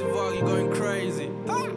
You're going crazy. Oh,